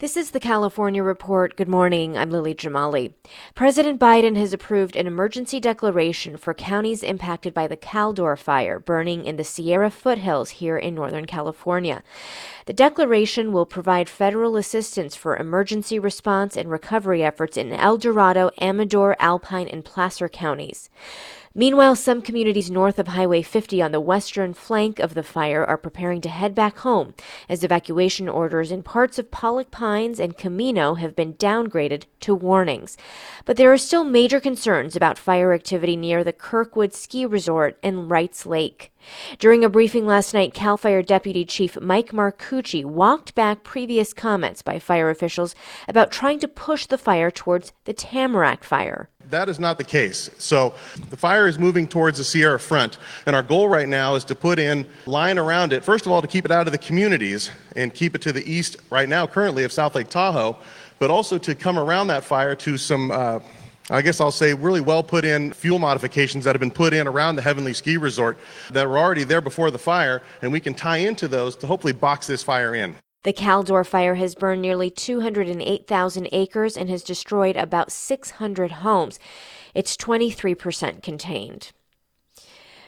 This is the California Report. Good morning. I'm Lily Jamali. President Biden has approved an emergency declaration for counties impacted by the Caldor fire burning in the Sierra foothills here in Northern California. The declaration will provide federal assistance for emergency response and recovery efforts in El Dorado, Amador, Alpine, and Placer counties. Meanwhile, some communities north of Highway 50 on the western flank of the fire are preparing to head back home as evacuation orders in parts of Pollock Pines and Camino have been downgraded to warnings. But there are still major concerns about fire activity near the Kirkwood Ski Resort and Wrights Lake. During a briefing last night, CAL FIRE Deputy Chief Mike Marcucci walked back previous comments by fire officials about trying to push the fire towards the Tamarack fire. That is not the case. So the fire is moving towards the Sierra front, and our goal right now is to put in line around it. First of all, to keep it out of the communities and keep it to the east right now, currently of South Lake Tahoe, but also to come around that fire to some. Uh, I guess I'll say really well put in fuel modifications that have been put in around the Heavenly Ski Resort that were already there before the fire, and we can tie into those to hopefully box this fire in. The Caldor fire has burned nearly 208,000 acres and has destroyed about 600 homes. It's 23% contained.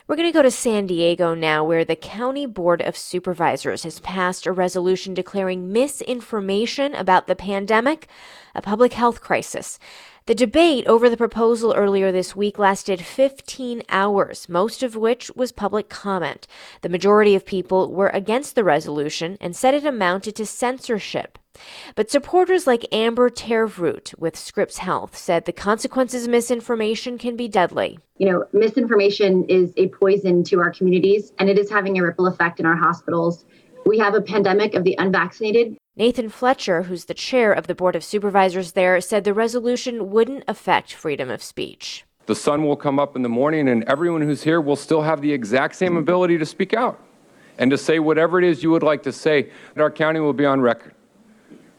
We're going to go to San Diego now, where the County Board of Supervisors has passed a resolution declaring misinformation about the pandemic a public health crisis. The debate over the proposal earlier this week lasted 15 hours, most of which was public comment. The majority of people were against the resolution and said it amounted to censorship. But supporters like Amber Tervroot with Scripps Health said the consequences of misinformation can be deadly. You know, misinformation is a poison to our communities and it is having a ripple effect in our hospitals. We have a pandemic of the unvaccinated Nathan Fletcher, who's the chair of the Board of Supervisors there, said the resolution wouldn't affect freedom of speech. The sun will come up in the morning, and everyone who's here will still have the exact same ability to speak out and to say whatever it is you would like to say. And our county will be on record,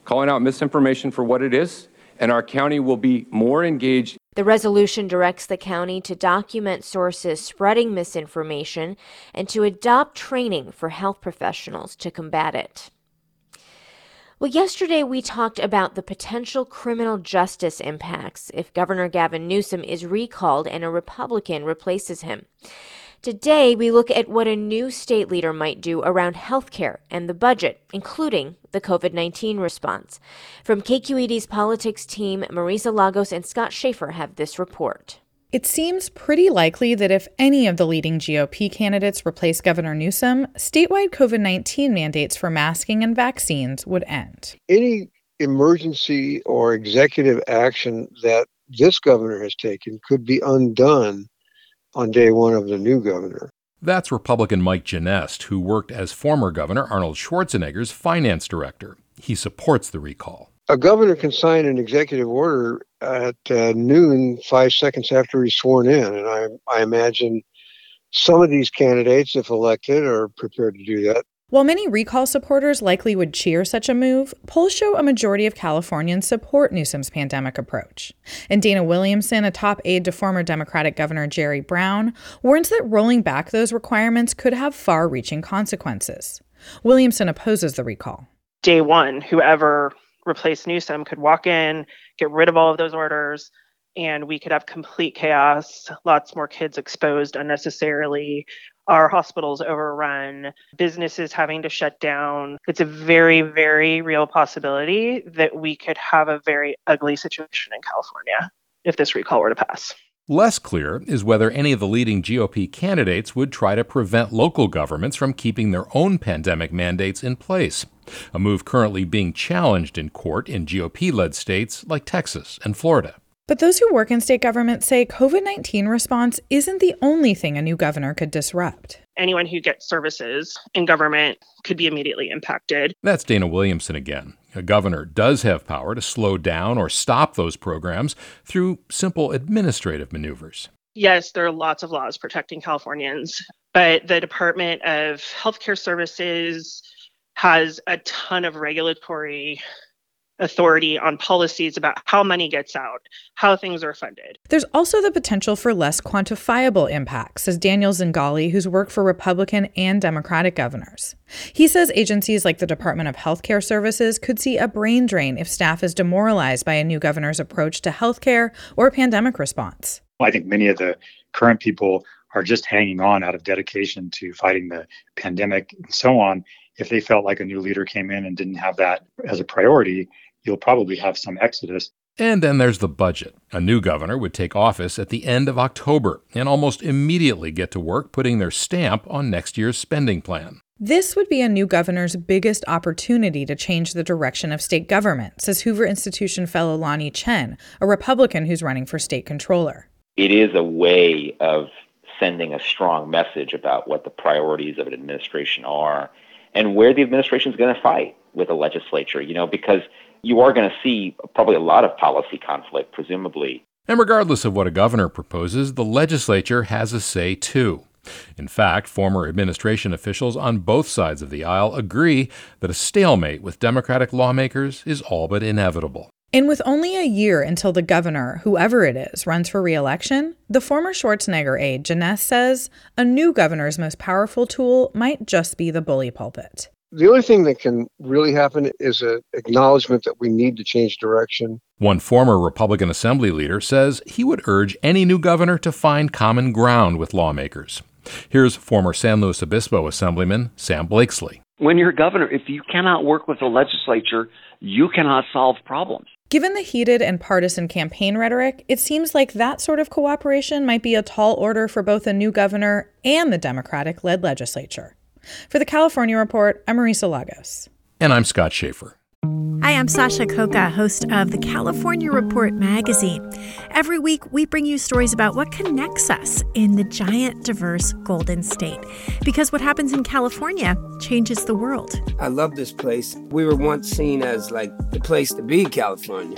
calling out misinformation for what it is, and our county will be more engaged. The resolution directs the county to document sources spreading misinformation and to adopt training for health professionals to combat it. Well, yesterday we talked about the potential criminal justice impacts if Governor Gavin Newsom is recalled and a Republican replaces him. Today, we look at what a new state leader might do around healthcare and the budget, including the COVID 19 response. From KQED's politics team, Marisa Lagos and Scott Shafer have this report. It seems pretty likely that if any of the leading GOP candidates replace Governor Newsom, statewide COVID 19 mandates for masking and vaccines would end. Any emergency or executive action that this governor has taken could be undone on day one of the new governor. That's Republican Mike Genest, who worked as former Governor Arnold Schwarzenegger's finance director. He supports the recall a governor can sign an executive order at uh, noon, five seconds after he's sworn in, and I, I imagine some of these candidates, if elected, are prepared to do that. While many recall supporters likely would cheer such a move, polls show a majority of Californians support Newsom's pandemic approach. And Dana Williamson, a top aide to former Democratic Governor Jerry Brown, warns that rolling back those requirements could have far reaching consequences. Williamson opposes the recall. Day one, whoever replaced Newsom could walk in, get rid of all of those orders, and we could have complete chaos, lots more kids exposed unnecessarily, our hospitals overrun, businesses having to shut down. It's a very, very real possibility that we could have a very ugly situation in California if this recall were to pass. Less clear is whether any of the leading GOP candidates would try to prevent local governments from keeping their own pandemic mandates in place, a move currently being challenged in court in GOP led states like Texas and Florida. But those who work in state government say COVID 19 response isn't the only thing a new governor could disrupt. Anyone who gets services in government could be immediately impacted. That's Dana Williamson again. A governor does have power to slow down or stop those programs through simple administrative maneuvers. Yes, there are lots of laws protecting Californians, but the Department of Healthcare Services has a ton of regulatory authority on policies about how money gets out, how things are funded. There's also the potential for less quantifiable impacts, says Daniel Zingale, who's worked for Republican and Democratic governors. He says agencies like the Department of Healthcare Services could see a brain drain if staff is demoralized by a new governor's approach to healthcare or pandemic response. I think many of the current people are just hanging on out of dedication to fighting the pandemic and so on. If they felt like a new leader came in and didn't have that as a priority, you'll probably have some exodus. And then there's the budget. A new governor would take office at the end of October and almost immediately get to work putting their stamp on next year's spending plan. This would be a new governor's biggest opportunity to change the direction of state government, says Hoover Institution fellow Lanhee Chen, a Republican who's running for state controller. It is a way of sending a strong message about what the priorities of an administration are and where the administration is going to fight with the legislature, you know, because you are going to see probably a lot of policy conflict, presumably. And regardless of what a governor proposes, the legislature has a say too. In fact, former administration officials on both sides of the aisle agree that a stalemate with Democratic lawmakers is all but inevitable. And with only a year until the governor, whoever it is, runs for reelection, the former Schwarzenegger aide, Genest, says a new governor's most powerful tool might just be the bully pulpit the only thing that can really happen is an acknowledgement that we need to change direction. One former Republican Assembly leader says he would urge any new governor to find common ground with lawmakers. Here's former San Luis Obispo Assemblyman Sam Blakeslee. When you're governor, if you cannot work with the legislature, you cannot solve problems. Given the heated and partisan campaign rhetoric, it seems like that sort of cooperation might be a tall order for both a new governor and the Democratic led legislature. For the California Report, I'm Marisa Lagos. And I'm Scott Shafer. Hi, I'm Sasha Khokha, host of the California Report magazine. Every week, we bring you stories about what connects us in the giant, diverse Golden State. Because what happens in California changes the world. I love this place. We were once seen as like the place to be, California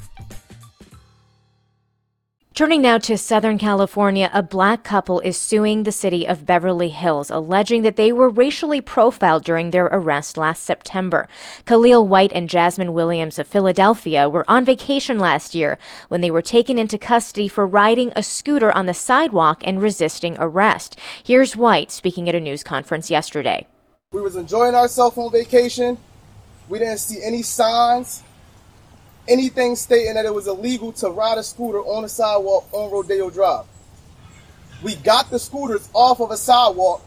Turning now to Southern California, a black couple is suing the city of Beverly Hills, alleging that they were racially profiled during their arrest last September. Khalil White and Jasmine Williams of Philadelphia were on vacation last year when they were taken into custody for riding a scooter on the sidewalk and resisting arrest. Here's White speaking at a news conference yesterday. We was enjoying ourselves on vacation. We didn't see any signs anything stating that it was illegal to ride a scooter on a sidewalk on Rodeo Drive. We got the scooters off of a sidewalk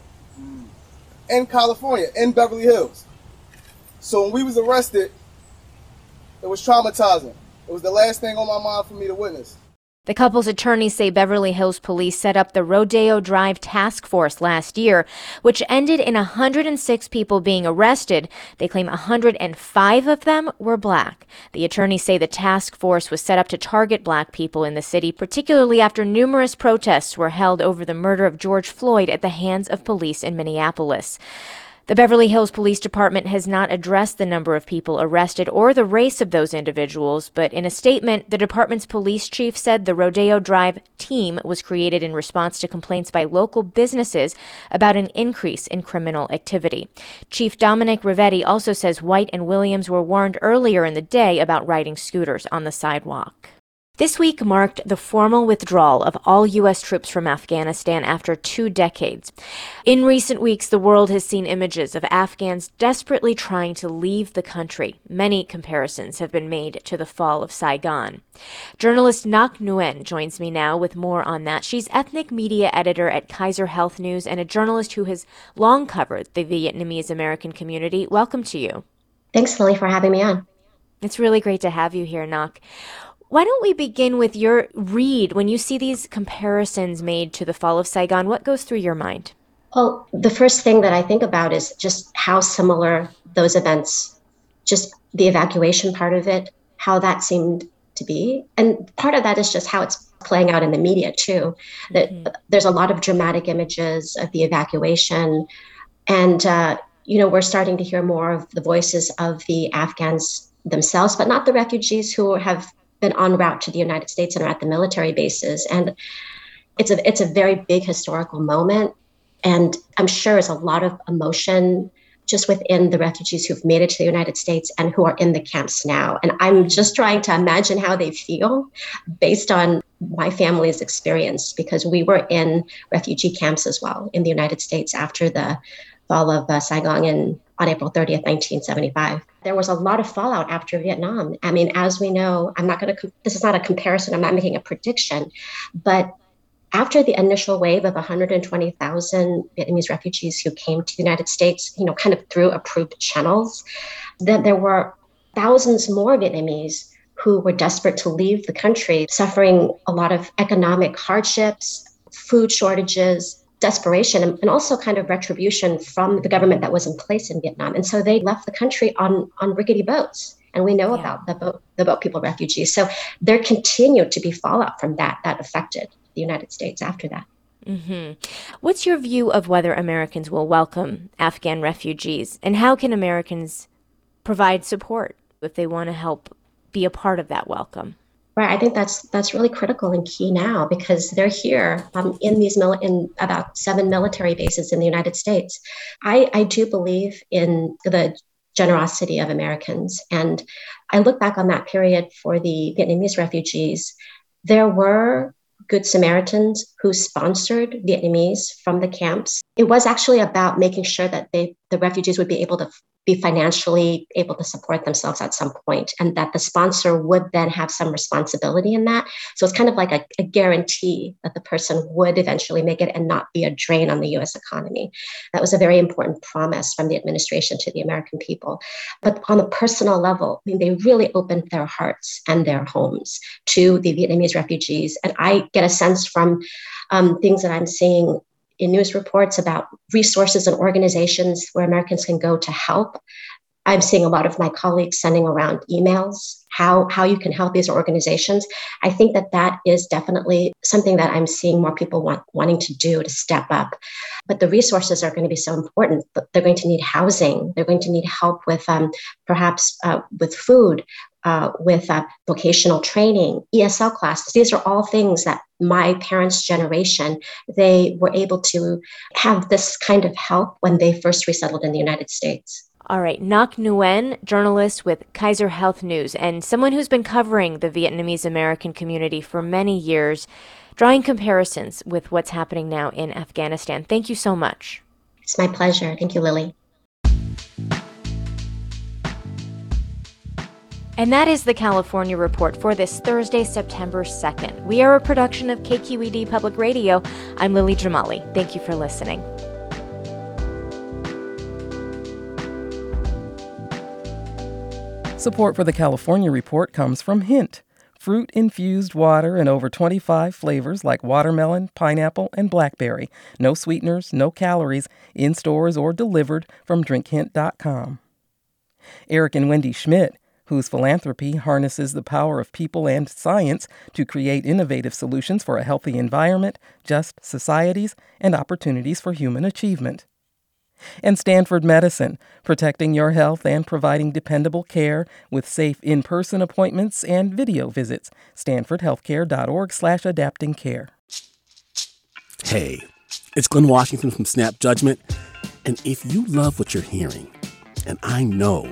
in California, in Beverly Hills. So when we was arrested, it was traumatizing. It was the last thing on my mind for me to witness. The couple's attorneys say Beverly Hills police set up the Rodeo Drive Task Force last year, which ended in 106 people being arrested. They claim 105 of them were black. The attorneys say the task force was set up to target black people in the city, particularly after numerous protests were held over the murder of George Floyd at the hands of police in Minneapolis. The Beverly Hills Police Department has not addressed the number of people arrested or the race of those individuals, but in a statement, the department's police chief said the Rodeo Drive team was created in response to complaints by local businesses about an increase in criminal activity. Chief Dominick Rivetti also says White and Williams were warned earlier in the day about riding scooters on the sidewalk. This week marked the formal withdrawal of all U.S. troops from Afghanistan after two decades. In recent weeks, the world has seen images of Afghans desperately trying to leave the country. Many comparisons have been made to the fall of Saigon. Journalist Ngoc Nguyen joins me now with more on that. She's ethnic media editor at Kaiser Health News and a journalist who has long covered the Vietnamese American community. Welcome to you. Thanks, Lily, for having me on. It's really great to have you here, Ngoc. Why don't we begin with your read when you see these comparisons made to the fall of Saigon? What goes through your mind? Well, the first thing that I think about is just how similar those events, just the evacuation part of it, how that seemed to be. And part of that is just how it's playing out in the media, too. That mm-hmm. there's a lot of dramatic images of the evacuation. And, uh, you know, we're starting to hear more of the voices of the Afghans themselves, but not the refugees who have been en route to the United States and are at the military bases. And it's a it's a very big historical moment. And I'm sure there's a lot of emotion just within the refugees who've made it to the United States and who are in the camps now. And I'm just trying to imagine how they feel based on my family's experience because we were in refugee camps as well in the United States after the fall of uh, Saigon in, on April 30th, 1975 there was a lot of fallout after Vietnam. I mean, as we know, I'm not going to, this is not a comparison, I'm not making a prediction, but after the initial wave of 120,000 Vietnamese refugees who came to the United States, you know, kind of through approved channels, then there were thousands more Vietnamese who were desperate to leave the country, suffering a lot of economic hardships, food shortages, desperation and, also kind of retribution from the government that was in place in Vietnam. And so they left the country on, on rickety boats. And we know yeah. about the boat, the boat people refugees. So there continued to be fallout from that that affected the United States after that. Mm-hmm. What's your view of whether Americans will welcome Afghan refugees, and how can Americans provide support if they want to help be a part of that welcome? Right, I think that's that's really critical and key now because they're here um, in these mil- in about seven military bases in the United States. I, I do believe in the generosity of Americans, and I look back on that period for the Vietnamese refugees. There were Good Samaritans who sponsored Vietnamese from the camps. It was actually about making sure that they, the refugees would be able to be financially able to support themselves at some point and that the sponsor would then have some responsibility in that. So it's kind of like a, a, guarantee that the person would eventually make it and not be a drain on the us economy. That was a very important promise from the administration to the american people. But on a personal level i mean they really opened their hearts and their homes to the vietnamese refugees. And i get a sense from um, things that i'm seeing in news reports about resources and organizations where Americans can go to help. I'm seeing a lot of my colleagues sending around emails how how you can help these organizations. I think that that is definitely something that I'm seeing more people want wanting to do to step up. But the resources are going to be so important. They're going to need housing. They're going to need help with um, perhaps uh, with food, uh, with uh, vocational training, ESL classes. These are all things that my parents' generation they were able to have this kind of help when they first resettled in the United States. All right, Ngoc Nguyen, journalist with Kaiser Health News, and someone who's been covering the Vietnamese American community for many years, drawing comparisons with what's happening now in Afghanistan. Thank you so much. It's my pleasure. Thank you, Lily. And that is the California Report for this Thursday, September 2nd. We are a production of KQED Public Radio. I'm Lily Jamali. Thank you for listening. Support for the California Report comes from Hint fruit infused water in over 25 flavors like watermelon, pineapple, and blackberry. No sweeteners, no calories, in stores or delivered from drinkhint.com. Eric and Wendy Schmidt, whose philanthropy harnesses the power of people and science to create innovative solutions for a healthy environment, just societies, and opportunities for human achievement and Stanford Medicine, protecting your health and providing dependable care with safe in-person appointments and video visits. stanfordhealthcare.org/adaptingcare. Hey, it's Glynn Washington from Snap Judgment, and if you love what you're hearing, and I know